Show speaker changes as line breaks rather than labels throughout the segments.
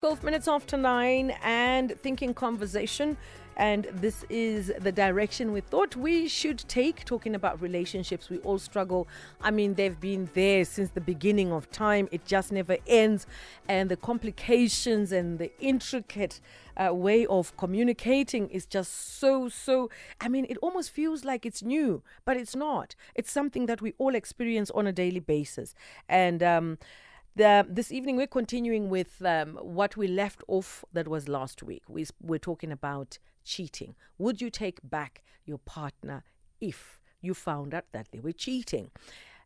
12 minutes after 9 and thinking conversation. And this is the direction we thought. We should take talking about relationships. We all struggle. I mean they've been there since the beginning of time. It just never ends. And the complications and the intricate uh, way of communicating is just so so i mean it almost feels like it's new but it's not. It's something that we all experience on a daily basis. And um the, this evening, we're continuing with um, what we left off that was last week. We, we're talking about cheating. Would you take back your partner if you found out that they were cheating?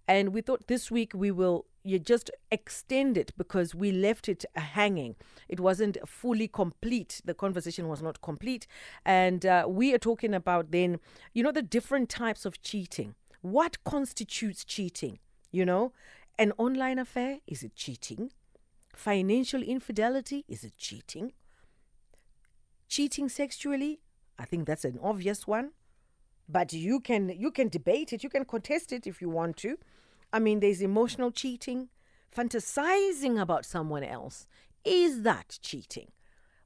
And we thought this week we will you just extend it because we left it hanging. It wasn't fully complete. The conversation was not complete. And uh, we are talking about then, you know, the different types of cheating. What constitutes cheating? You know, an online affair? Is it cheating? Financial infidelity? Is it cheating? Cheating sexually? I think that's an obvious one. But you can you can debate it, you can contest it if you want to. I mean, there's emotional cheating, fantasizing about someone else. Is that cheating?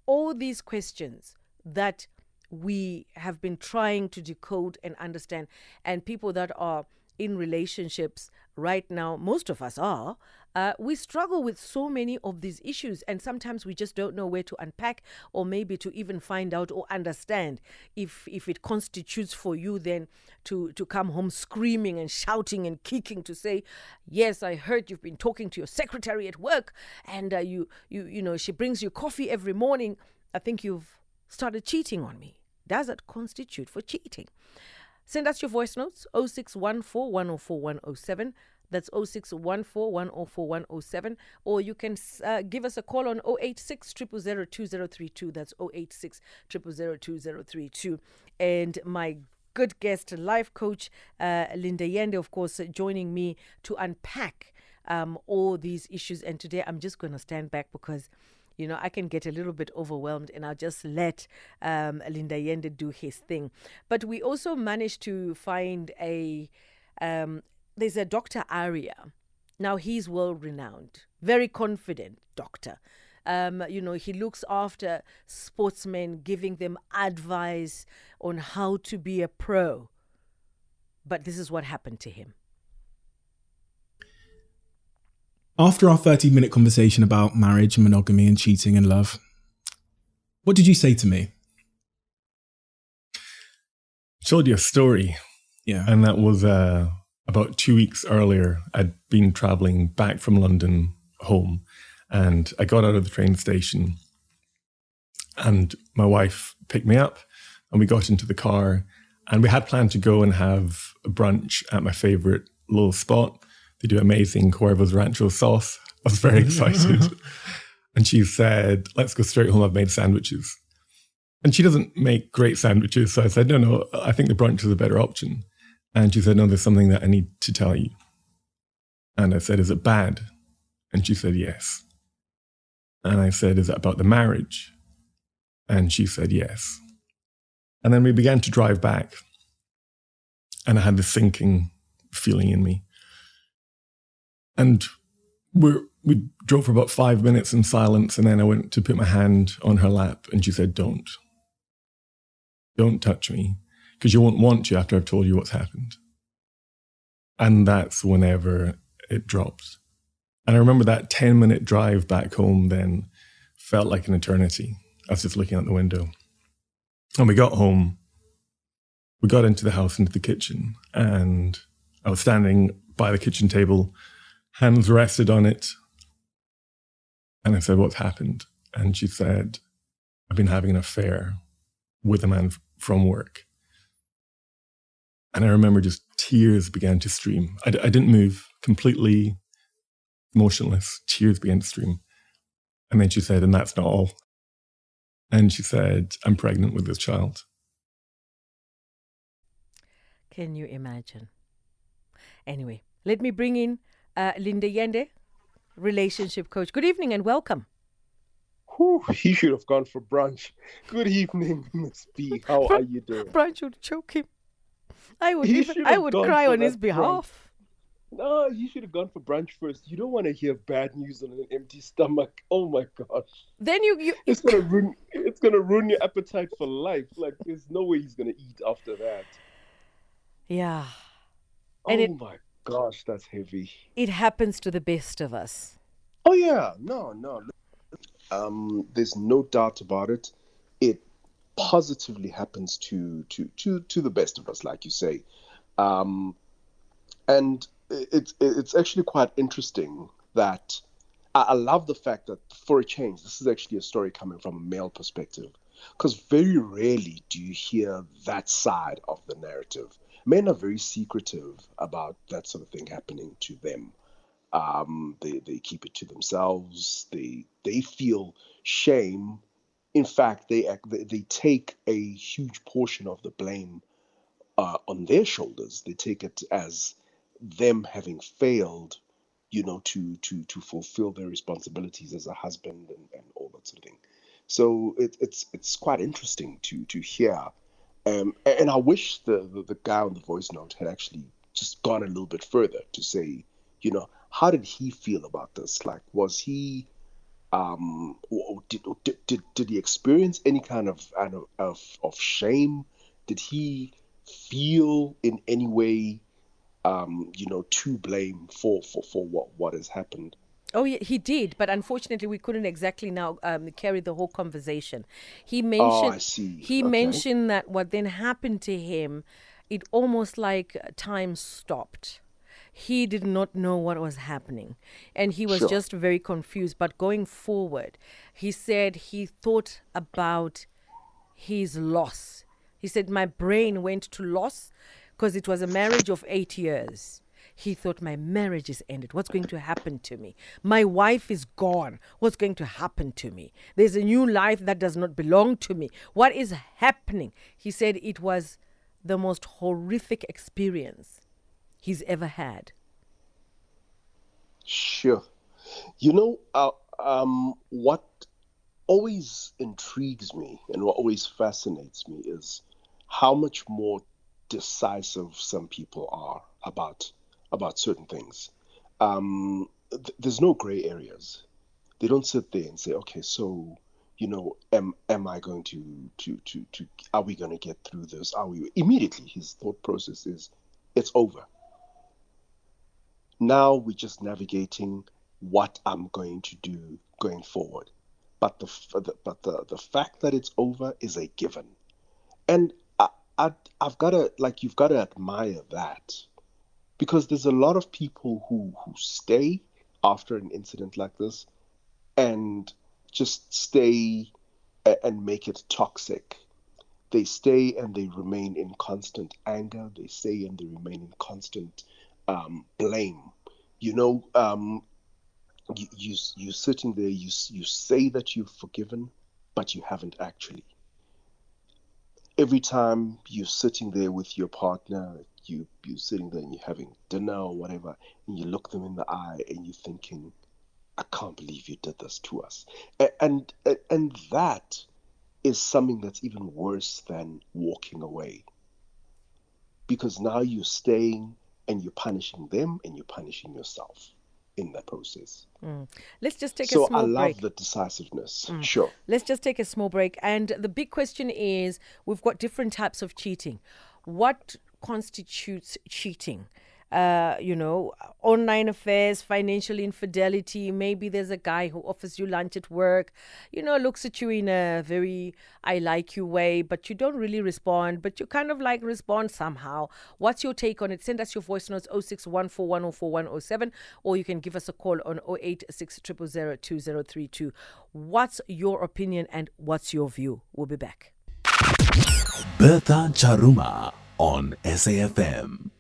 All these questions that we have been trying to decode and understand, and people that are in relationships right now, most of us are, uh, we struggle with so many of these issues, and sometimes we just don't know where to unpack, or maybe to even find out or understand if if it constitutes for you then to to come home screaming and shouting and kicking to say, yes, I heard you've been talking to your secretary at work, and uh, you you you know she brings you coffee every morning. I think you've started cheating on me. Does that constitute for cheating? Send us your voice notes 0614 That's 0614 Or you can uh, give us a call on 086 000 2032. That's 086 000 2032. And my good guest, life coach uh, Linda Yende, of course, joining me to unpack um, all these issues. And today I'm just going to stand back because you know, I can get a little bit overwhelmed and I'll just let um, Linda Yende do his thing. But we also managed to find a, um, there's a Dr. Aria. Now he's world renowned, very confident doctor. Um, you know, he looks after sportsmen, giving them advice on how to be a pro. But this is what happened to him.
After our 30 minute conversation about marriage, monogamy, and cheating and love, what did you say to me?
Told you a story.
Yeah.
And that was uh, about two weeks earlier. I'd been traveling back from London home and I got out of the train station and my wife picked me up and we got into the car and we had planned to go and have a brunch at my favorite little spot they do amazing huevos rancheros sauce. I was very excited. and she said, Let's go straight home. I've made sandwiches. And she doesn't make great sandwiches. So I said, No, no, I think the brunch is a better option. And she said, No, there's something that I need to tell you. And I said, Is it bad? And she said, Yes. And I said, Is it about the marriage? And she said, Yes. And then we began to drive back. And I had this sinking feeling in me. And we we drove for about five minutes in silence. And then I went to put my hand on her lap and she said, Don't. Don't touch me because you won't want to after I've told you what's happened. And that's whenever it dropped. And I remember that 10 minute drive back home then felt like an eternity. I was just looking out the window. And we got home. We got into the house, into the kitchen, and I was standing by the kitchen table hands rested on it. And I said, What's happened? And she said, I've been having an affair with a man from work. And I remember just tears began to stream. I, I didn't move, completely motionless. Tears began to stream. And then she said, And that's not all. And she said, I'm pregnant with this child.
Can you imagine? Anyway, let me bring in uh, Linda Yende, relationship coach. Good evening and welcome.
Whew, he should have gone for brunch. Good evening, Miss B. How are you doing?
Brunch would choke him. I would even, I would cry on his behalf.
No, you should have gone for brunch first. You don't want to hear bad news on an empty stomach. Oh my gosh.
Then you, you
It's gonna ruin it's gonna ruin your appetite for life. Like there's no way he's gonna eat after that.
yeah,
Oh
And it-
my gosh, that's heavy.
it happens to the best of us.
Oh yeah, no, no. Um, there's no doubt about it. It positively happens to to to to the best of us, like you say. Um, and it- it's it's actually quite interesting that I, I love the fact that for a change, this is actually a story coming from a male perspective, because very rarely do you hear that side of the narrative. Men are very secretive about that sort of thing happening to them um, they they keep it to themselves. They they feel shame. In fact, they they take a huge portion of the blame uh, on their shoulders. They take it as them having failed, you know, to to to fulfill their responsibilities as a husband and, and all that sort of thing. So it, it's it's quite interesting to to hear. Um, and I wish the, the the guy on the voice note had actually just gone a little bit further to say, you know, how did he feel about this? Like, was he, um, or, did, or did, did did he experience any kind of kind of of, of shame? Did he feel in any way, um, you know, to blame for for for what what has happened?
Oh, yeah, he did, but unfortunately, we couldn't exactly now um, carry the whole conversation. He
Oh,
mentioned
see.
he
Okay.
mentioned that what then happened to him, it almost like time stopped. He did not know what was happening, and he was
Sure.
just very confused. But going forward, he said he thought about his loss. He said, My brain went to loss because it was a marriage of eight years. He thought, My marriage is ended. What's going to happen to me? My wife is gone. What's going to happen to me? There's a new life that does not belong to me. What is happening? He said it was the most horrific experience he's ever had.
Sure. You know, uh, um, what always intrigues me and what always fascinates me is how much more decisive some people are about about certain things. Um, th- there's no gray areas. They don't sit there and say, okay, so you know, am am I going to to to to are we going to get through this? Are we immediately? His thought process is, it's over now we're just navigating what I'm going to do going forward. But the, but the the fact that it's over is a given, and I, I I've got to like you've got to admire that because there's a lot of people who who stay after an incident like this and just stay and make it toxic. They stay and they remain in constant anger. They stay and they remain in constant um, blame. You know, um, you, you you sitting there, you you say that you've forgiven, but you haven't actually. Every time you're sitting there with your partner, you you're sitting there and you're having dinner or whatever, and you look them in the eye and you're thinking, "I can't believe you did this to us," and and, and that is something that's even worse than walking away because now you're staying and you're punishing them and you're punishing yourself in that process. Mm.
Let's just take
so
a small
I love
break.
the decisiveness. Mm. Sure.
Let's just take a small break. And the big question is we've got different types of cheating. What constitutes cheating? Uh, you know, online affairs, financial infidelity. Maybe there's a guy who offers you lunch at work, you know, looks at you in a very I like you way, but you don't really respond, but you kind of like respond somehow. What's your take on it? Send us your voice notes 0614104107 or you can give us a call on 0860002032. What's your opinion and what's your view? We'll be back.
Bertha Charuma on SAFM.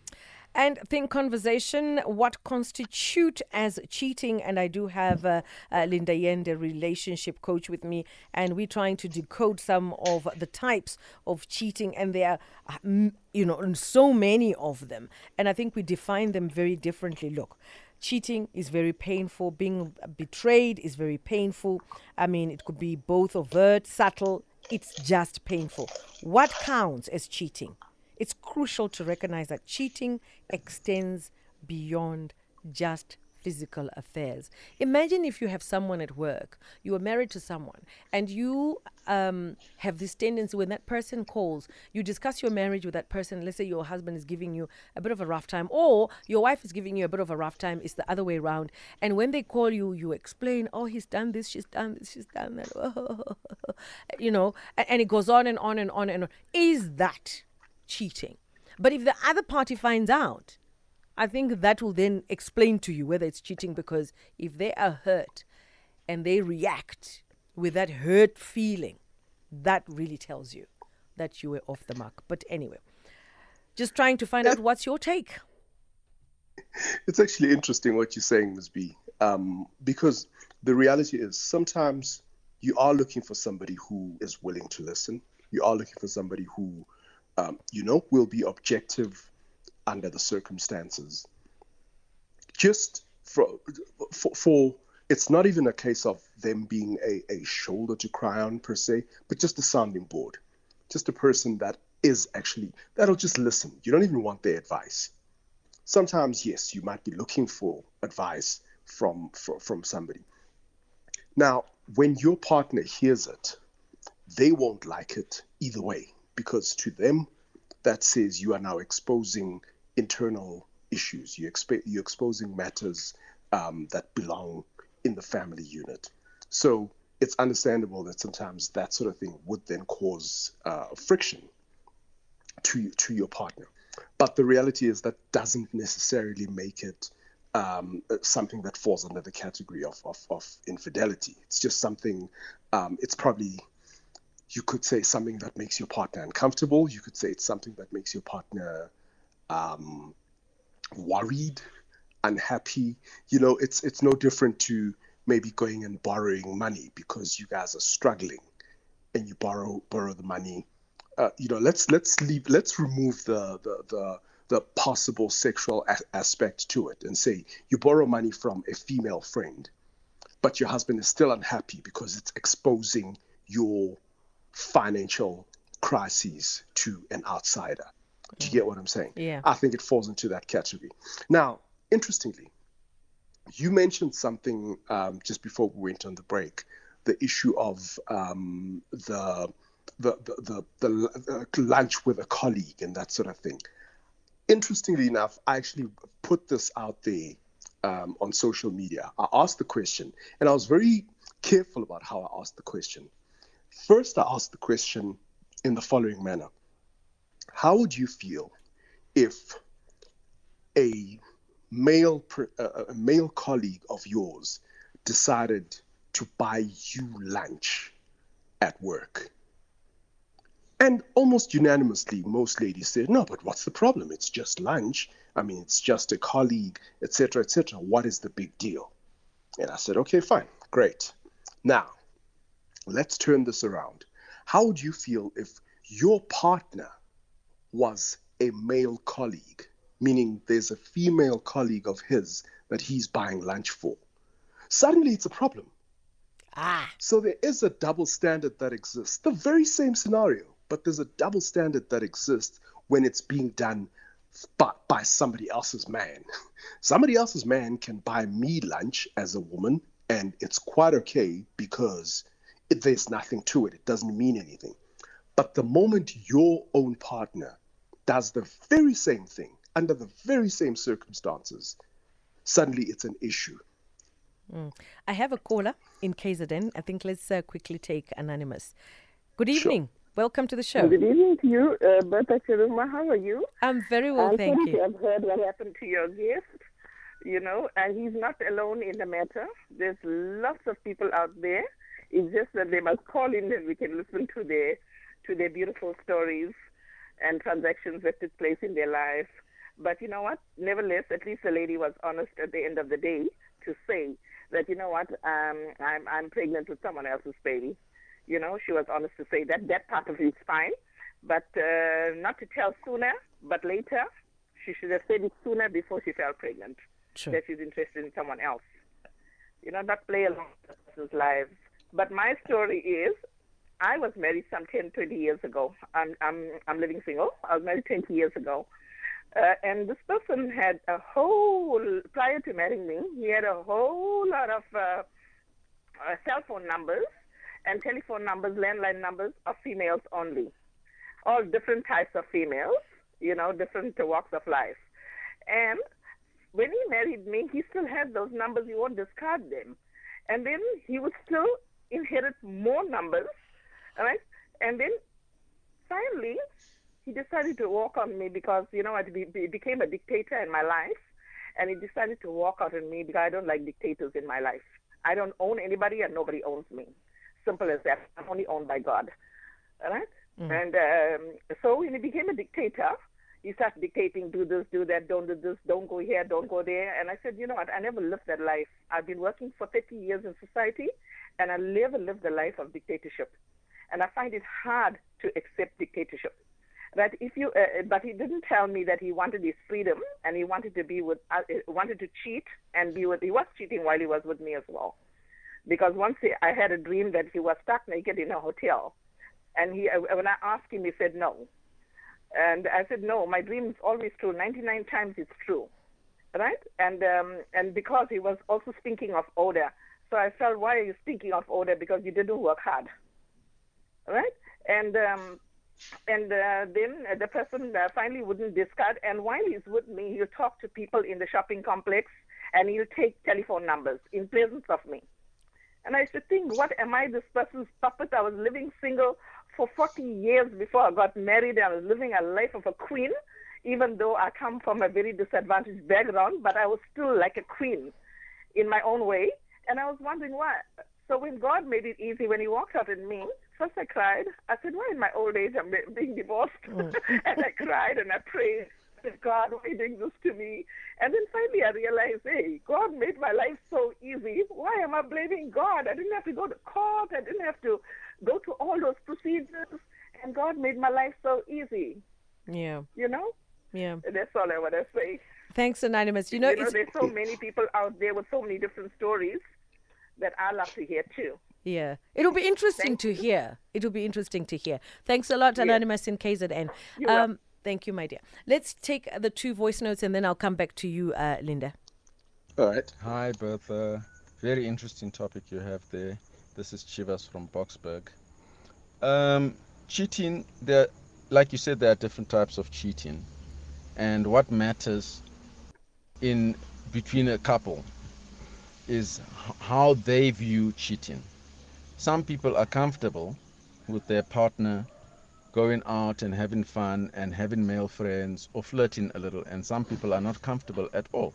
And think conversation, what constitute as cheating? And I do have uh, uh, Linda Yende, relationship coach, with me, and we're trying to decode some of the types of cheating, and there are, uh, you know, so many of them. And I think we define them very differently. Look, cheating is very painful. Being betrayed is very painful. I mean, it could be both overt, subtle. It's just painful. What counts as cheating? It's crucial to recognize that cheating extends beyond just physical affairs. Imagine if you have someone at work, you are married to someone, and you um, have this tendency when that person calls, you discuss your marriage with that person. Let's say your husband is giving you a bit of a rough time, or your wife is giving you a bit of a rough time. It's the other way around. And when they call you, you explain, oh, he's done this, she's done this, she's done that. you know, and, and it goes on and on and on and on. Is that cheating? But if the other party finds out, I think that will then explain to you whether it's cheating because if they are hurt and they react with that hurt feeling, that really tells you that you were off the mark. But anyway, just trying to find out what's your take.
It's actually interesting what you're saying, Ms. B, um, because the reality is sometimes you are looking for somebody who is willing to listen. You are looking for somebody who, um, you know, will be objective under the circumstances. Just for, for, for, it's not even a case of them being a, a shoulder to cry on per se, but just a sounding board, just a person that is actually, that'll just listen. You don't even want their advice. Sometimes, yes, you might be looking for advice from, from, from somebody. Now, when your partner hears it, they won't like it either way because to them, that says you are now exposing internal issues. You exp- you're exposing matters um, that belong in the family unit. So it's understandable that sometimes that sort of thing would then cause uh, friction to to your partner. But the reality is that doesn't necessarily make it um, something that falls under the category of, of, of infidelity. It's just something, um, it's probably, you could say something that makes your partner uncomfortable. You could say it's something that makes your partner um, worried, unhappy. You know, it's it's no different to maybe going and borrowing money because you guys are struggling, and you borrow borrow the money. Uh, you know, let's let's leave let's remove the the the, the possible sexual a- aspect to it and say you borrow money from a female friend, but your husband is still unhappy because it's exposing your financial crises to an outsider. Do you get what I'm saying?
Yeah.
I think it falls into that category. Now, interestingly, you mentioned something um, just before we went on the break, the issue of um, the, the, the, the, the lunch with a colleague and that sort of thing. Interestingly enough, I actually put this out there um, on social media. I asked the question, and I was very careful about how I asked the question. First, I asked the question in the following manner how would you feel if a male a male colleague of yours decided to buy you lunch at work? And almost unanimously, most ladies said, "No, but what's the problem? It's just lunch. I mean, it's just a colleague, etc., etc. What is the big deal?" And I said, "Okay, fine, great. Now, let's turn this around. How would you feel if your partner was a male colleague, meaning there's a female colleague of his that he's buying lunch for. Suddenly it's a problem.
Ah.
So there is a double standard that exists. The very same scenario, but there's a double standard that exists when it's being done by, by somebody else's man. Somebody else's man can buy me lunch as a woman, and it's quite okay because it, there's nothing to it. It doesn't mean anything. But the moment your own partner does the very same thing under the very same circumstances, suddenly it's an issue.
Mm. I have a caller in KZN. I think let's uh, quickly take Anonymous. Good evening. Sure. Welcome to the show.
Good evening to you, uh, Bertha Chiruma. How are you?
I'm very well,
I
thank you.
I've heard what happened to your guest, you know, and he's not alone in the matter. There's lots of people out there. It's just that they must call in and we can listen to their to their beautiful stories and transactions that took place in their life. But you know what? Nevertheless, at least the lady was honest at the end of the day to say that you know what, um, I'm I'm pregnant with someone else's baby. You know, she was honest to say that that part of it is fine, but uh, not to tell sooner, but later. She should have said it sooner before she fell pregnant.
Sure.
That she's interested in someone else. You know, not play along with person's lives. But my story is I was married some 10, 20 years ago. I'm, I'm, I'm living single. I was married 20 years ago. Uh, and this person had a whole, prior to marrying me, he had a whole lot of uh, uh, cell phone numbers and telephone numbers, landline numbers of females only. All different types of females, you know, different walks of life. And when he married me, he still had those numbers. He won't discard them. And then he would still inherit more numbers, right? And then finally, he decided to walk on me because, you know, I be, be, became a dictator in my life. And he decided to walk out on me because I don't like dictators in my life. I don't own anybody and nobody owns me. Simple as that. I'm only owned by God. All right?
Mm.
And um, so when he became a dictator, he started dictating, do this, do that, don't do this, don't go here, don't go there. And I said, you know what? I never lived that life. I've been working for 30 years in society, and I never lived the life of dictatorship. And I find it hard to accept dictatorship. That if you, uh, but he didn't tell me that he wanted his freedom and he wanted to be with, uh, wanted to cheat and be with. He was cheating while he was with me as well, because once he, I had a dream that he was stuck naked in a hotel, and he, uh, when I asked him, he said no, and I said no. My dream is always true. Ninety-nine times it's true, right? And um, and because he was also speaking of order, so I felt, why are you speaking of order? Because you didn't work hard, right? And um, and uh, then the person uh, finally wouldn't discard. And while he's with me, he'll talk to people in the shopping complex and he'll take telephone numbers in presence of me. And I to think, what am I, this person's puppet? I was living single for 40 years before I got married. I was living a life of a queen, even though I come from a very disadvantaged background, but I was still like a queen in my own way. And I was wondering why. So when God made it easy, when He walked out in me, first I cried. I said, "Why in my old age I'm being divorced?" Mm. and I cried and I prayed. I said, "God, why are you doing this to me?" And then finally I realized, hey, God made my life so easy. Why am I blaming God? I didn't have to go to court. I didn't have to go to all those procedures. And God made my life so easy.
Yeah.
You know.
Yeah.
That's all I want to say.
Thanks, Anonymous. You know,
you know there's so many people out there with so many different stories that I love to hear too.
Yeah. It'll be interesting to hear. It'll be interesting to hear. Thanks a lot, Anonymous in KZN.
You're
Um,
welcome.
thank you, my dear. Let's take the two voice notes and then I'll come back to you, uh, Linda.
All right.
Hi, Bertha. Very interesting topic you have there. This is Chivas from Boksburg. Um, cheating, there, like you said, there are different types of cheating, and what matters in between a couple is how they view cheating. Some people are comfortable with their partner going out and having fun and having male friends or flirting a little, and some people are not comfortable at all.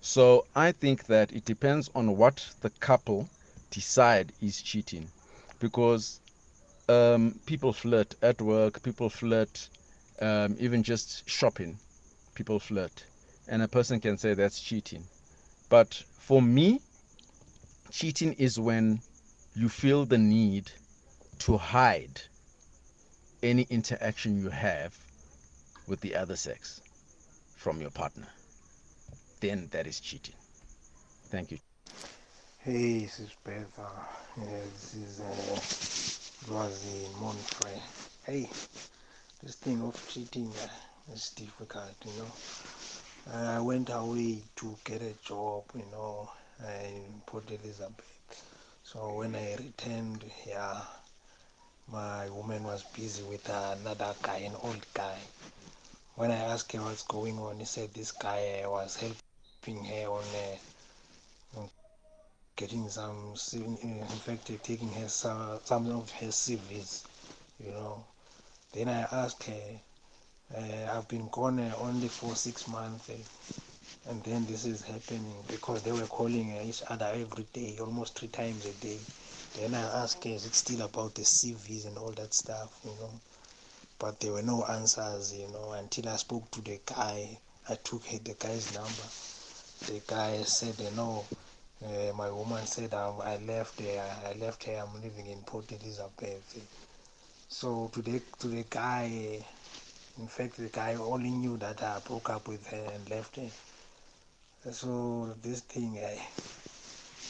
So I think that it depends on what the couple decide is cheating, because um, people flirt at work, people flirt, um, even just shopping, people flirt, and a person can say that's cheating. But for me, cheating is when you feel the need to hide any interaction you have with the other sex from your partner. Then that is cheating. Thank you.
Hey, this is. Yeah, this is uh, Rosie Monfrey. Hey, this thing of cheating uh, is difficult, you know. I went away to get a job, you know, in Port Elizabeth. So when I returned here, my woman was busy with another guy, an old guy. When I asked her what's going on, he said this guy uh, was helping her on. Uh, getting some, in fact, taking her some, some of her CVs, you know. Then I asked her, uh, I've been gone uh, only for six months, uh, and then this is happening because they were calling uh, each other every day, almost three times a day. Then I asked is it still about the CVs and all that stuff, you know? But there were no answers, you know, until I spoke to the guy. I took her, the guy's number. The guy said, uh, no, uh, my woman said I left. I left her. I'm living in Port Elizabeth. So to the to the guy, in fact, the guy only knew that I broke up with her and left her. So this thing, uh,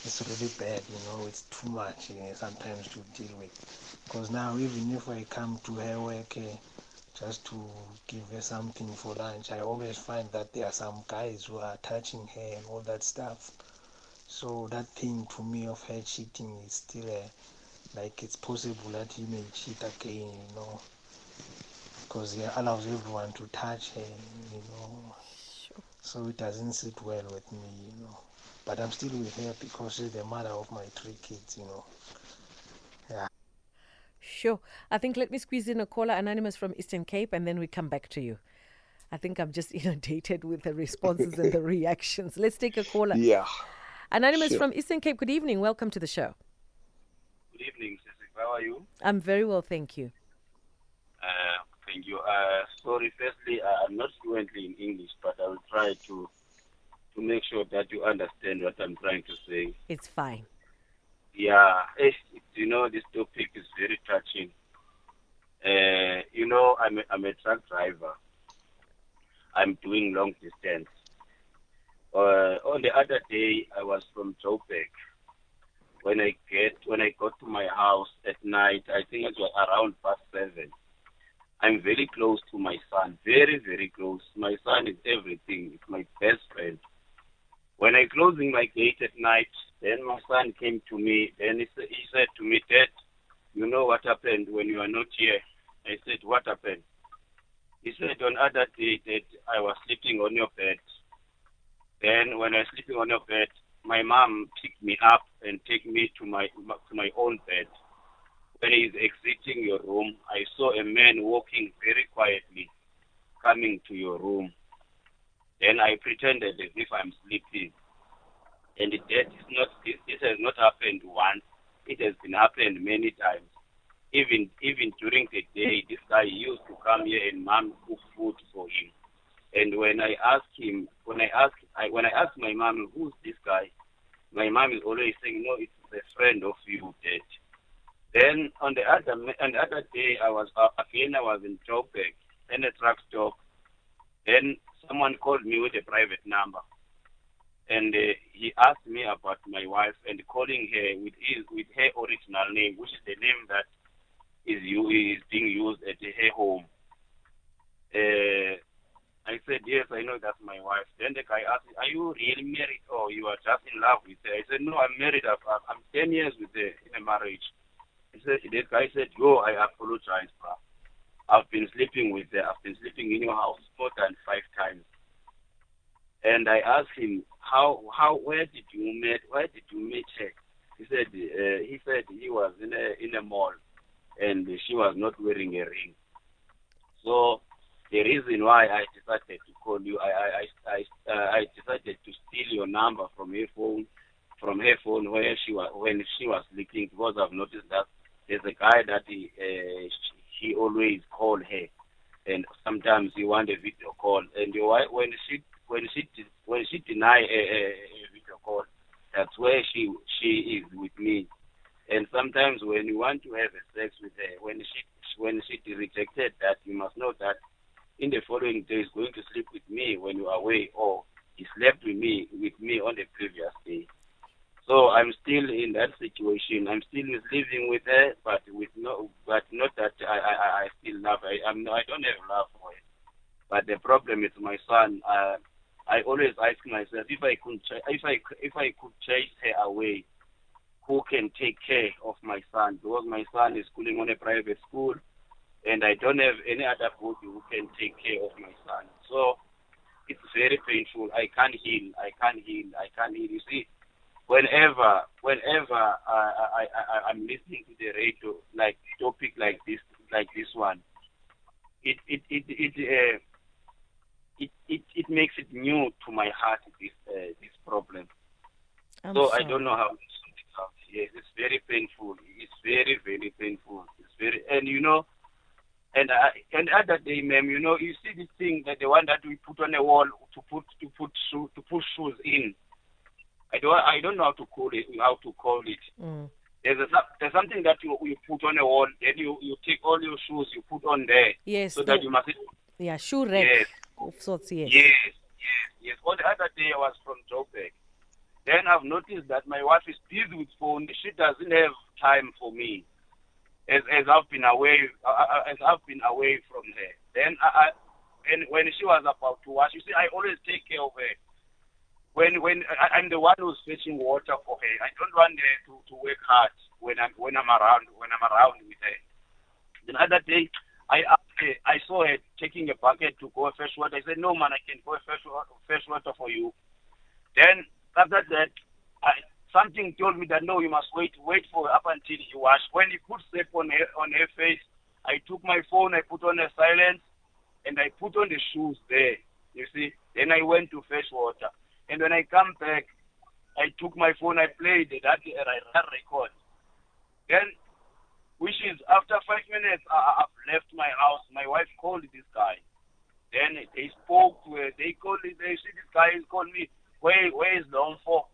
it's really bad. You know, it's too much uh, sometimes to deal with. Because now, even if I come to her work uh, just to give her something for lunch. I always find that there are some guys who are touching her and all that stuff. So that thing to me of her cheating is still a, like it's possible that he may cheat again, you know, because he allows everyone to touch her, you know. So it doesn't sit well with me, you know. But I'm still with her because she's the mother of my three kids, you know. Yeah.
Sure. I think let me squeeze in a caller, Anonymous from Eastern Cape, and then we come back to you. I think I'm just inundated with the responses and the reactions. Let's take a caller.
Yeah.
Anonymous
Sure.
from Eastern Cape, good evening. Welcome to the show.
Good evening, Sissy. How are you?
I'm very well, thank you.
Thank you. Uh, sorry, firstly, uh, I'm not fluently in English, but I will try to to make sure that you understand what I'm trying to say.
It's fine.
Yeah, eh, you know, this topic is very touching. Uh, you know, I'm a, I'm a truck driver. I'm doing long distance. Uh, on the other day, I was from Joburg. When I get when I got to my house at night, I think it was around past seven. I'm very close to my son, very very close. My son is everything. It's my best friend. When I closing my gate at night, then my son came to me. Then he, he said to me, Dad, you know what happened when you are not here? I said, What happened? He said, On other day that I was sleeping on your bed. Then when I was sleeping on your bed, my mom picked me up and take me to my to my own bed. When he's exiting your room, I saw a man walking very quietly, coming to your room. Then I pretended as if I'm sleeping. And that is not this, this has not happened once. It has been happened many times. Even even during the day, this guy used to come here and mom cook food for him. And when I ask him, when I ask, I, when I ask my mom, who's this guy? My mom is always saying, no, it's a friend of you, Dad. Then on the other on the other day, I was uh, again I was in Joburg, in a truck stop. Then someone called me with a private number, and uh, he asked me about my wife and calling her with his with her original name, which is the name that is you is being used at her home. Uh, I said yes, I know that's my wife. Then the guy asked "Are you really married or you are just in love with her?" I said, "No, I'm married. I've- I'm ten years with her in a marriage." "The guy said, yo, I apologize, bro. I've been sleeping with her. I've been sleeping in your house more than five times." And I asked him, "How, how, where did you meet? Where did you meet her?" He said, uh, "He said he was in a in a mall, and she was not wearing a ring." So the reason why I decided to call you, I I I, I, uh, I decided to steal your number from her phone, from her phone where she was when she was sleeping because I've noticed that there's a guy that he uh, he always call her, and sometimes he want a video call, and when she when she when she deny a, a, a video call, that's where she she is with me. And sometimes when you want to have a sex with her, when she when she rejected that, you must know that in the following days going to sleep with me when you are away, or he slept with me with me on the previous day. So I'm still in that situation. I'm still living with her, but with no, but not that I I, I- I still love her. I'm I don't have love for her. But the problem is my son. Uh, I always ask myself if I could if I if I could chase her away, who can take care of my son? Because my son is schooling on a private school, and I don't have any other body who can take care of my son. So it's very painful. I can't heal. I can't heal. I can't heal. You see, whenever whenever I, I, I I'm listening to the radio like topic like this like this one, it it it it uh, it, it it makes it new to my heart this uh, this problem.
I'm
so I don't know how to sort it out. Yes, it's very painful. It's very very painful. It's very and you know. And I, and other day, ma'am, you know, you see this thing that the one that we put on the wall to put to put shoe, to put shoes in. I don't I don't know how to call it how to call it.
Mm.
There's a, there's something that you you put on a wall, then you you take all your shoes you put on there.
Yes,
So that you must.
Yeah, shoe rack
Yes.
of sorts, yes.
Yes, yes, yes. On the other day, I was from Joburg. Then I've noticed that my wife is busy with phone. She doesn't have time for me. as, as I've been away, uh, as I've been away from her. Then I, I, and when she was about to wash, you see, I always take care of her. When when I, I'm the one who's fetching water for her, I don't want her to, to work hard when I'm when I'm around when I'm around with her. The other day, I asked her, I saw her taking a bucket to go fetch water. I said, "No, man, I can go fetch water, fetch water for you." Then after that, I, something told me that no, you must wait, wait for up until you wash. When he put step on her on her face, I took my phone, I put on a silence, and I put on the shoes there. You see. Then I went to fetch water, and when I come back, I took my phone, I played that, that record. Then, which is after five minutes, I, I've left my house. My wife called this guy. Then they spoke. Uh, they called. Me, they see this guy is called me. Where where is long for?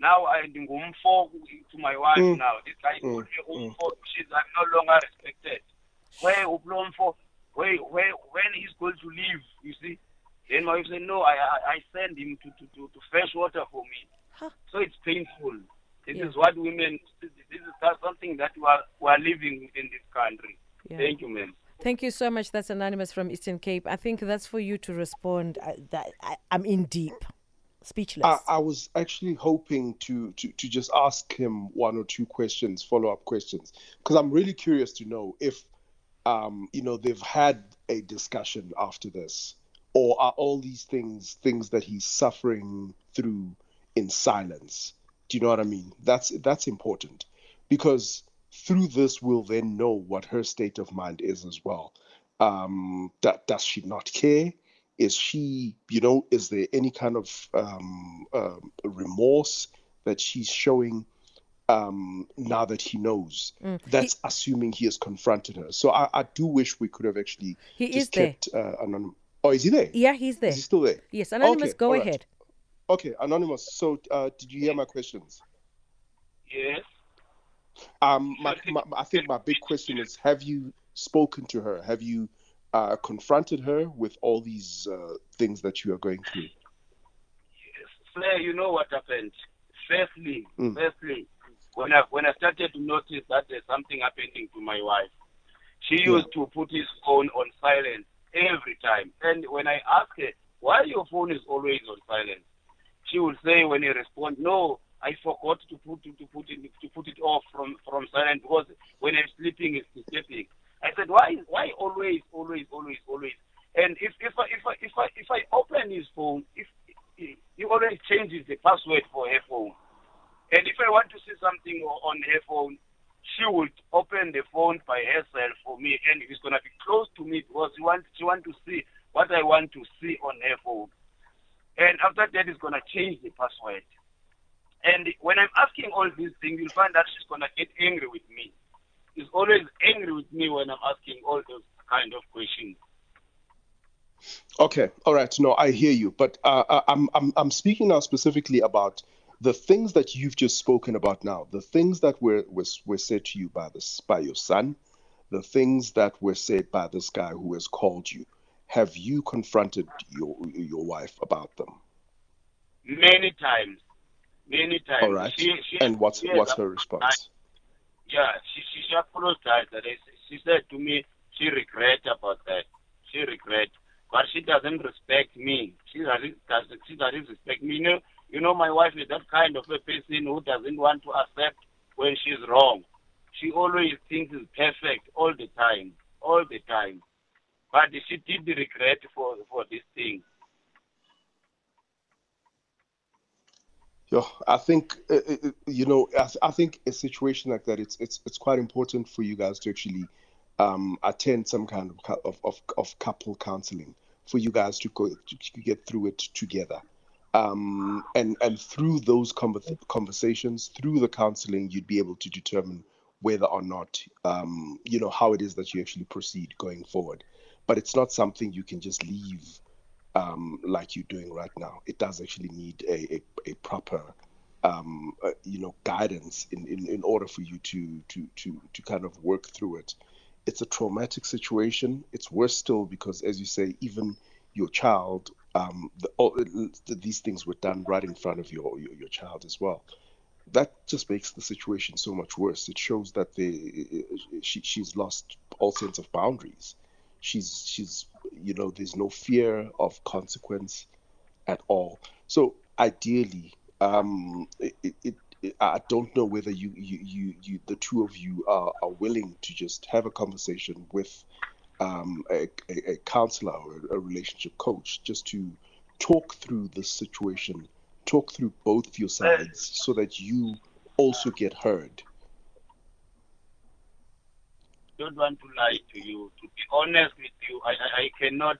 Now I ngumfo to my wife
Mm.
now. This guy
Mm,
called me umfo. She's I'm no longer respected. Where umfo? Where where when he's going to leave? You see. Then my wife said no. I I, I send him to, to to to fetch water for me.
Huh.
So it's painful. This
Yeah.
is what women. This is something that we are we are living within this country.
Yeah.
Thank you, ma'am.
Thank you so much. That's Anonymous from Eastern Cape. I think that's for you to respond. I, that, I, I'm in deep, speechless.
I, I was actually hoping to, to to just ask him one or two questions, follow up questions, because I'm really curious to know if, um, you know, they've had a discussion after this, or are all these things things that he's suffering through in silence? Do you know what I mean? That's that's important, because through this we'll then know what her state of mind is as well. Um, that does she not care? is she you know is there any kind of um, um, remorse that she's showing um, now that he knows
Mm.
that's assuming he has confronted her so i, I do wish we could have actually
He
just kept uh, anonym oh is he there
yeah, he's there.
is he still there
Yes, Anonymous,
Okay,
go
all right.
ahead.
okay anonymous so uh, did you hear my questions
Yes.
um my, my, i think my big question is have you spoken to her have you uh, confronted her with all these uh, things that you are going through Yes.
Flair, you know what happened. Firstly,
Mm.
firstly, when I when I started to notice that there's something happening to my wife, she
Yeah.
used to put his phone on silent every time. And when I ask her why your phone is always on silent, she will say when he respond, "No, I forgot to put it, to put it to put it off from from silent because when I'm sleeping it's disturbing." I said, "Why why always always always always?" And if if I if I if I if I open his phone, if he always changes the password for her phone. And if I want to see something on her phone, she would open the phone by herself for me, and it's gonna be close to me because she want she want to see what I want to see on her phone. And after that, it's gonna change the password. And when I'm asking all these things, you'll find that she's gonna get angry with me. She's always angry with me when I'm asking all those kind of questions.
Okay, all right. No, I hear you, but uh, uh, I'm I'm I'm speaking now specifically about the things that you've just spoken about now, the things that were was were said to you by this by your son, the things that were said by this guy who has called you. Have you confronted your your wife about them?
Many times, many times.
All right.
She, she,
And what's what's her response?
Yeah, she she, she apologized. That she said to me she regret about that. She regret, but she doesn't respect me. She doesn't doesn't she doesn't respect me. You know, you know, my wife is that kind of a person who doesn't want to accept when she's wrong. She always thinks it's perfect all the time, all the time. But she did regret for for this thing.
Yeah, I think uh, uh, uh, you know. I, th- I think a situation like that, it's it's it's quite important for you guys to actually um, attend some kind of, of of of couple counseling for you guys to go to get through it together. Um, and and through those conver- conversations, through the counseling, you'd be able to determine whether or not um, you know how it is that you actually proceed going forward. But it's not something you can just leave um, like you're doing right now. It does actually need a, a, a proper, um, uh, you know, guidance in, in, in order for you to, to, to, to kind of work through it. It's a traumatic situation. It's worse still because, as you say, even your child, um, the, all, these things were done right in front of your, your, your child as well. that just makes the situation so much worse. It shows that the she, she's lost all sense of boundaries. She's she's you know there's no fear of consequence at all. So ideally, um, it, it, it, I don't know whether you, you you you the two of you are, are willing to just have a conversation with um, a, a, a counselor or a relationship coach just to talk through the situation talk through both your sides so that you also get heard.
Don't want to lie to you. To be honest with you, I, I, I cannot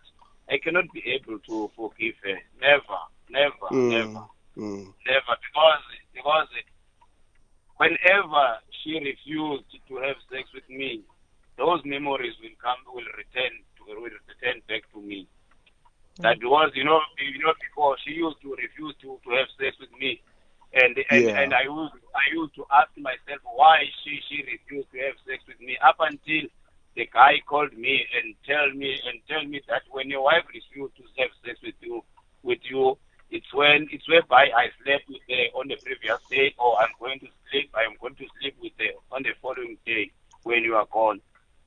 I cannot be able to forgive her. Never, never,
Mm,
never,
mm,
never. Because because whenever she refused to have sex with me, those memories will come will return to will return back to me. That was, you know, you know, before she used to refuse to, to have sex with me, and and,
Yeah.
and I used I used to ask myself why she she refused to have sex with me up until the guy called me and tell me and tell me that when your wife refused to have sex with you with you, it's when it's whereby I slept with her on the previous day, or I'm going to sleep I'm going to sleep with her on the following day when you are gone.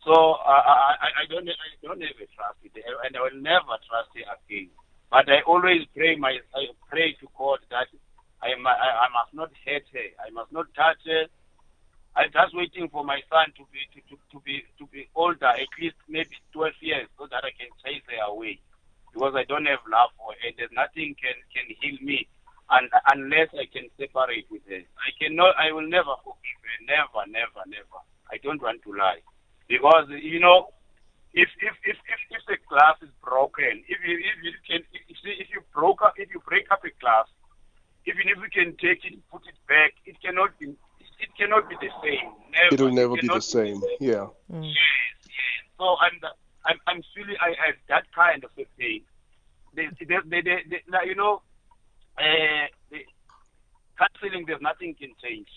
So I, I I don't I don't ever trust her, and I will never trust her again. But I always pray my I pray to God that I, I I must not hurt her. I must not touch her. I'm just waiting for my son to be to, to, to be to be older, at least maybe 12 years, so that I can chase her away. Because I don't have love for her. There's nothing can can heal me, and unless I can separate with her, I cannot. I will never forgive her. Never, never, never. I don't want to lie, because you know, if if if if, if the glass is broken, if you if you can if, if if you broke up if you break up a glass, even if you can take it put it back, it cannot be it cannot be the same. Never.
It'll
It
never be the same. Yeah.
Yes, yes. So I'm the, I'm I'm feeling I have that kind of a thing. They, they, they, they, they, now, you know, uh, the counseling. There's nothing can change.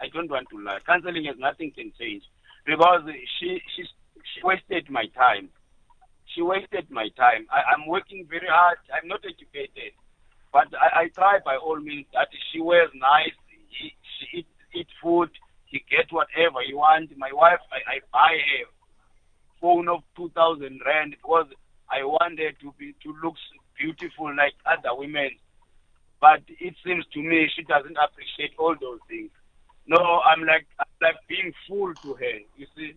I don't want to lie. Counseling has nothing can change because she she she wasted my time. She wasted my time. I, I'm working very hard. I'm not educated, but I, I try by all means that she wears nice. He, she eat, eat food. He get whatever he want. My wife, I, I buy her phone of two thousand rand because I want her to be to look beautiful like other women. But it seems to me she doesn't appreciate all those things. No, I'm like I'm like being fool to her. You see.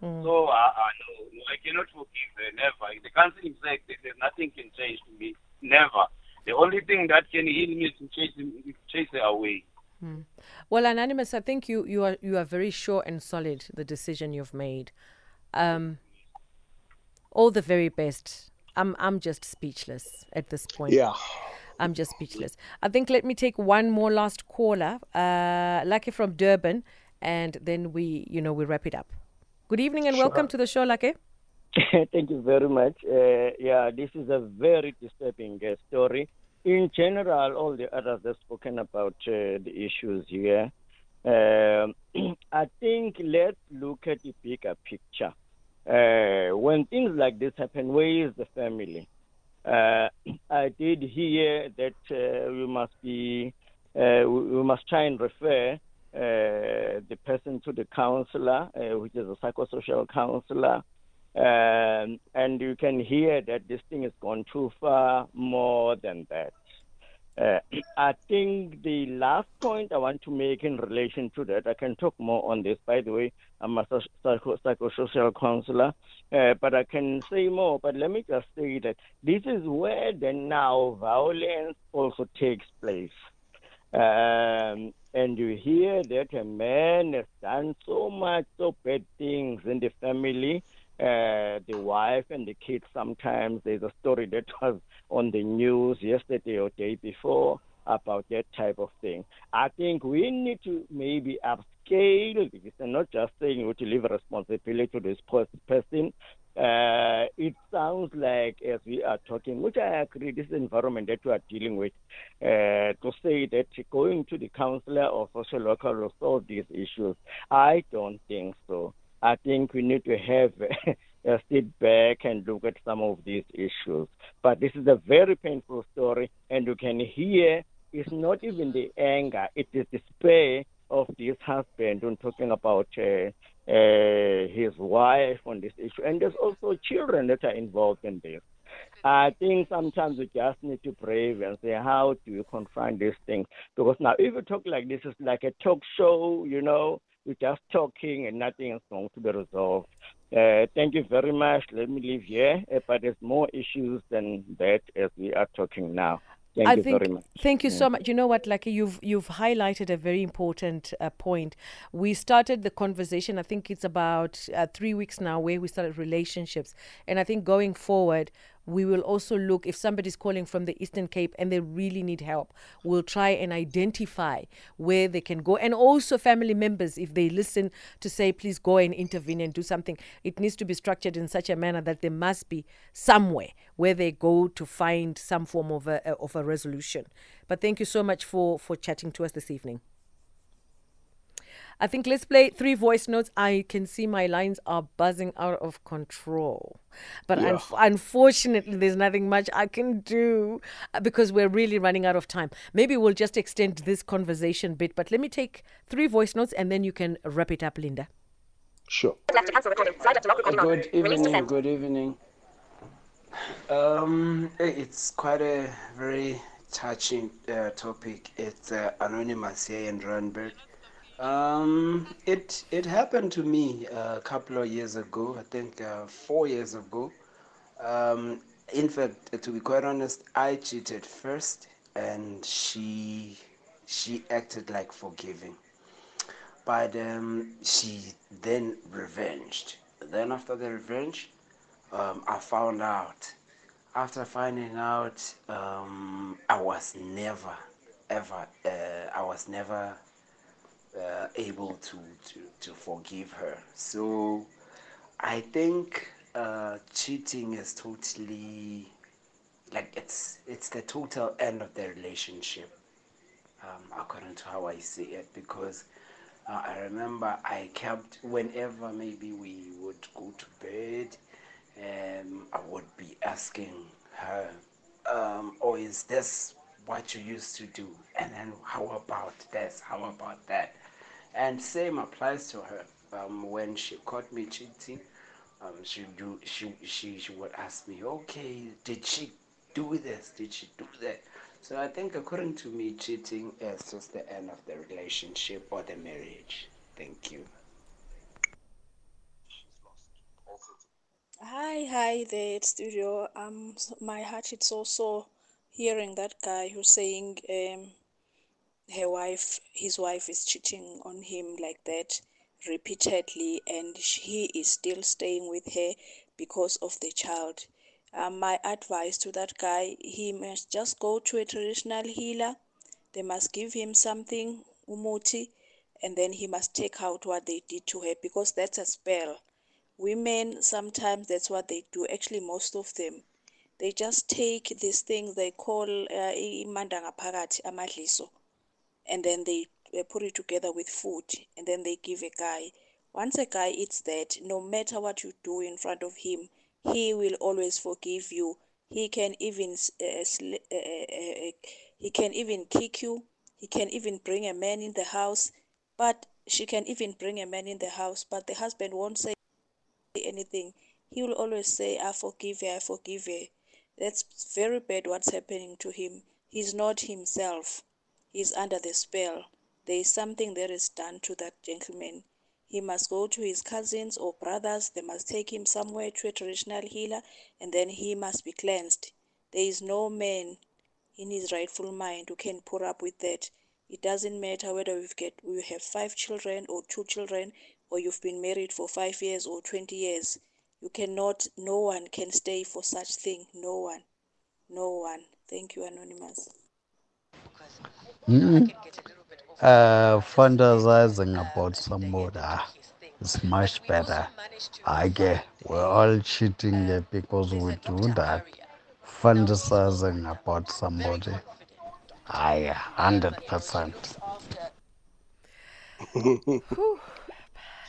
So uh, uh, no, no, I cannot forgive her. Never. The counseling says that there's nothing can change to me. Never. The only thing that can heal me is to chase him, chase her away.
Hmm. Well, anonymous, I think you you are you are very sure and solid the decision you've made. Um, all the very best. I'm I'm just speechless at this point.
Yeah.
I'm just speechless. I think let me take one more last caller, uh, Lucky from Durban, and then we you know we wrap it up. Good evening and welcome to the show, Lucky.
Thank you very much. Uh, yeah, this is a very disturbing uh, story. In general, all the others have spoken about uh, the issues here. Um, I think let's look at the bigger picture. Uh, when things like this happen, where is the family? Uh, I did hear that uh, we must be, uh, we must try and refer uh, the person to the counselor, uh, which is a psychosocial counselor. Um, and you can hear that this thing has gone too far more than that. Uh, I think the last point I want to make in relation to that, I can talk more on this, by the way. I'm a psycho- psychosocial counselor, uh, but I can say more. But let me just say that this is where the now violence also takes place. Um, and you hear that a man has done so much, so bad things in the family. Uh, the wife and the kids sometimes there's a story that was on the news yesterday or day before about that type of thing. I think we need to maybe upscale this and not just saying we leave responsibility to this pers- person. Uh, it sounds like, as we are talking, which I agree, this environment that we are dealing with, uh, to say that going to the counselor or social worker will solve these issues. I don't think so. I think we need to have uh, sit back and look at some of these issues. But this is a very painful story, and you can hear it's not even the anger, it is despair of this husband when talking about uh, uh, his wife on this issue. And there's also children that are involved in this. I think sometimes we just need to brave and say, how do you confront these things? Because now, if you talk like this, it's like a talk show, you know, we're just talking and nothing is going to be resolved. Uh, thank you very much. Let me leave here, uh, but there's more issues than that as we are talking now. Thank
I
you
think,
very much.
Thank you
Yeah.
so much. You know what, Lucky, you've you've highlighted a very important uh, point. We started the conversation. I think it's about uh, three weeks now where we started relationships, and I think going forward. We will also look if somebody's calling from the Eastern Cape and they really need help. We'll try and identify where they can go, and also family members, if they listen, to say, please go and intervene and do something. It needs to be structured in such a manner that there must be somewhere where they go to find some form of a of a resolution. But thank you so much for for chatting to us this evening. I think let's play three voice notes. I can see my lines are buzzing out of control. But
Yeah.
unf- unfortunately, there's nothing much I can do uh, because we're really running out of time. Maybe we'll just extend this conversation bit. But let me take three voice notes and then you can wrap it up, Linda.
Sure.
Good evening. Good evening. Um, it's quite a very touching uh, topic. It's uh, anonymous here in Randburg. Um, it it happened to me a couple of years ago. I think uh, four years ago. Um, in fact, to be quite honest, I cheated first, and she she acted like forgiving but um, she then revenged. Then after the revenge, um, I found out. After finding out, um, I was never, ever, uh, I was never uh, able to, to, to forgive her. So I think uh, cheating is totally, like it's it's the total end of the relationship, um, according to how I see it, because uh, I remember I kept whenever maybe we would go to bed, um, I would be asking her, um, "Oh, is this what you used to do?" And then, how about this? How about that? And same applies to her. Um, when she caught me cheating, um, she do she she she would ask me, "Okay, did she do this? Did she do that?" So I think, according to me, cheating is just the end of the relationship or the marriage. Thank you.
Hi, hi there studio. Um, my heart is also hearing that guy who's saying um, her wife, his wife is cheating on him like that repeatedly, and he is still staying with her because of the child. Um, my advice to that guy, he must just go to a traditional healer. They must give him something, umuti, and then he must take out what they did to her because that's a spell. Women, sometimes that's what they do. Actually, most of them, they just take this thing they call uh, imanda ngaphakathi, amadliso, and then they uh, put it together with food, and then they give a guy. Once a guy eats that, no matter what you do in front of him, he will always forgive you. He can even uh, sl- uh, uh, uh, he can even kick you. He can even bring a man in the house, but she can even bring a man in the house, but the husband won't say anything. He will always say, I forgive you I forgive her. That's very bad what's happening to him. He's not himself. He's under the spell. There is something that is done to that gentleman. He must go to his cousins or brothers. They must take him somewhere to a traditional healer and then he must be cleansed. There is no man in his rightful mind who can put up with that. It doesn't matter whether we've get we have five children or two children or you've been married for five years or twenty years. You cannot no one can stay for such thing. No one. No one. Thank you, Anonymous.
Mm. Uh, fantasizing about somebody is much better. I get we're all cheating here because we do that. Fantasizing about somebody. I hundred percent.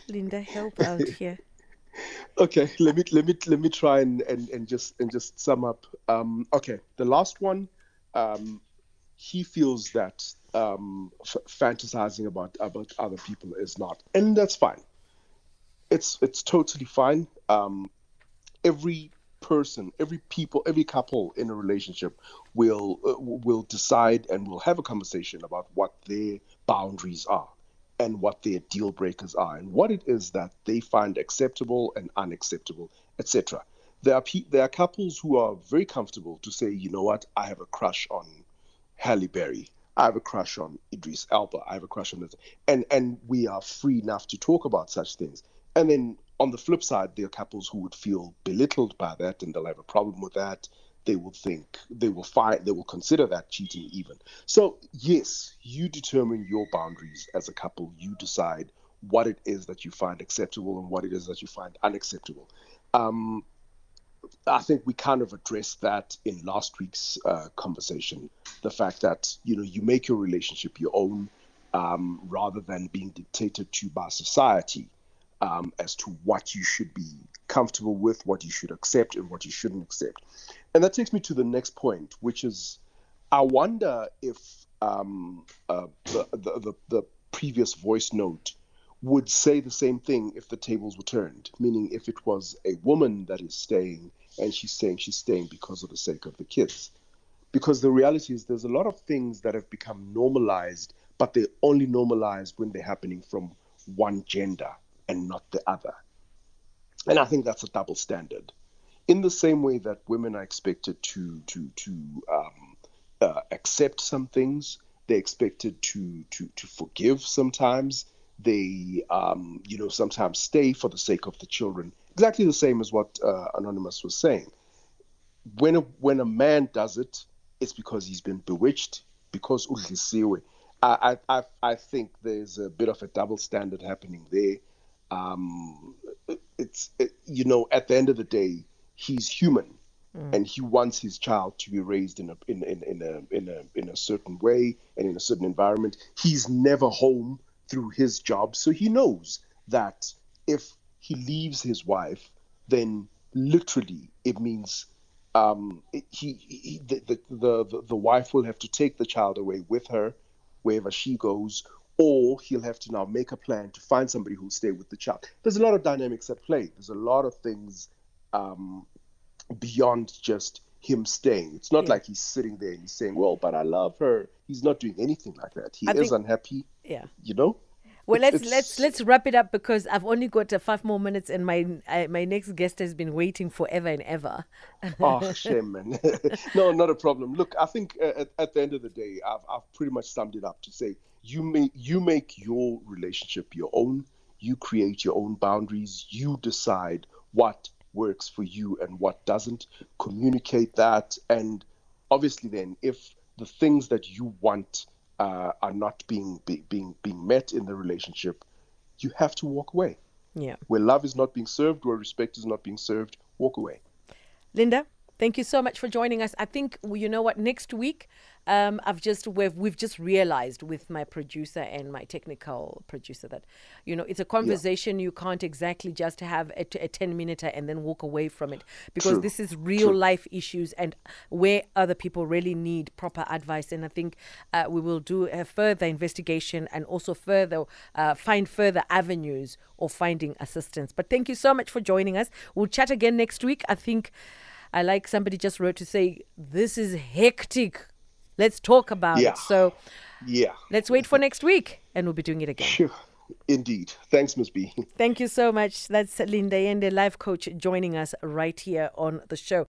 Linda, help out here.
Okay let me let me let me try and and, and just and just sum up um okay the last one um he feels that um, f- fantasizing about about other people is not, and that's fine. It's it's totally fine. Um, every person, every people, every couple in a relationship will uh, will decide and will have a conversation about what their boundaries are and what their deal breakers are and what it is that they find acceptable and unacceptable, etc. There are pe- there are couples who are very comfortable to say, you know what, I have a crush on Halle Berry. I have a crush on Idris Elba. I have a crush on this, and and we are free enough to talk about such things. And then on the flip side, there are couples who would feel belittled by that, and they'll have a problem with that. They will think they will fight they will consider that cheating even. So yes, you determine your boundaries as a couple. You decide what it is that you find acceptable and what it is that you find unacceptable. Um, I think we kind of addressed that in last week's uh, conversation. The fact that you know you make your relationship your own, um, rather than being dictated to by society um, as to what you should be comfortable with, what you should accept, and what you shouldn't accept. And that takes me to the next point, which is, I wonder if um, uh, the, the, the the previous voice note would say the same thing if the tables were turned, meaning if it was a woman that is staying and she's saying she's staying because of the sake of the kids. Because the reality is there's a lot of things that have become normalized, but they're only normalized when they're happening from one gender and not the other. And I think that's a double standard. In the same way that women are expected to to to um, uh, accept some things, they're expected to to to forgive sometimes. They um, you know sometimes stay for the sake of the children. Exactly the same as what uh, anonymous was saying. When a, when a man does it it's because he's been bewitched because I, I I think there's a bit of a double standard happening there. Um, it's it, you know at the end of the day he's human
Mm.
and he wants his child to be raised in a in, in, in a in a in a certain way and in a certain environment he's never home through his job. So he knows that if he leaves his wife, then literally it means um, he, he the, the, the, the wife will have to take the child away with her wherever she goes, or he'll have to now make a plan to find somebody who'll stay with the child. There's a lot of dynamics at play. There's a lot of things um, beyond just him staying. It's not
Yeah.
like he's sitting there and he's saying, "Well, but I love her." He's not doing anything like that. He
I
is
think-
unhappy.
Yeah.
You know.
Well,
It's-
let's
it's-
let's let's wrap it up because I've only got uh, five more minutes, and my uh, my next guest has been waiting forever and ever.
oh, shame, man. no, not a problem. Look, I think uh, at, at the end of the day, I've, I've pretty much summed it up to say you make you make your relationship your own. You create your own boundaries. You decide what works for you and what doesn't. Communicate that, and obviously, then if the things that you want uh, are not being be, being being met in the relationship, you have to walk away.
Yeah.
Where love is not being served, where respect is not being served, walk away.
Linda, thank you so much for joining us. I think you know what. Next week, um, I've just we've we've just realized with my producer and my technical producer that you know it's a conversation you can't exactly just have a ten minute and then walk away from it because
True.
this is real
True.
life issues and where other people really need proper advice. And I think uh, we will do a further investigation and also further uh, find further avenues of finding assistance. But thank you so much for joining us. We'll chat again next week. I think I like somebody just wrote to say this is hectic. Let's talk about
Yeah.
it. So
Yeah.
let's wait for next week and we'll be doing it again.
Sure. Indeed. Thanks, Ms. B.
Thank you so much. That's Linda Yende, life coach, joining us right here on the show.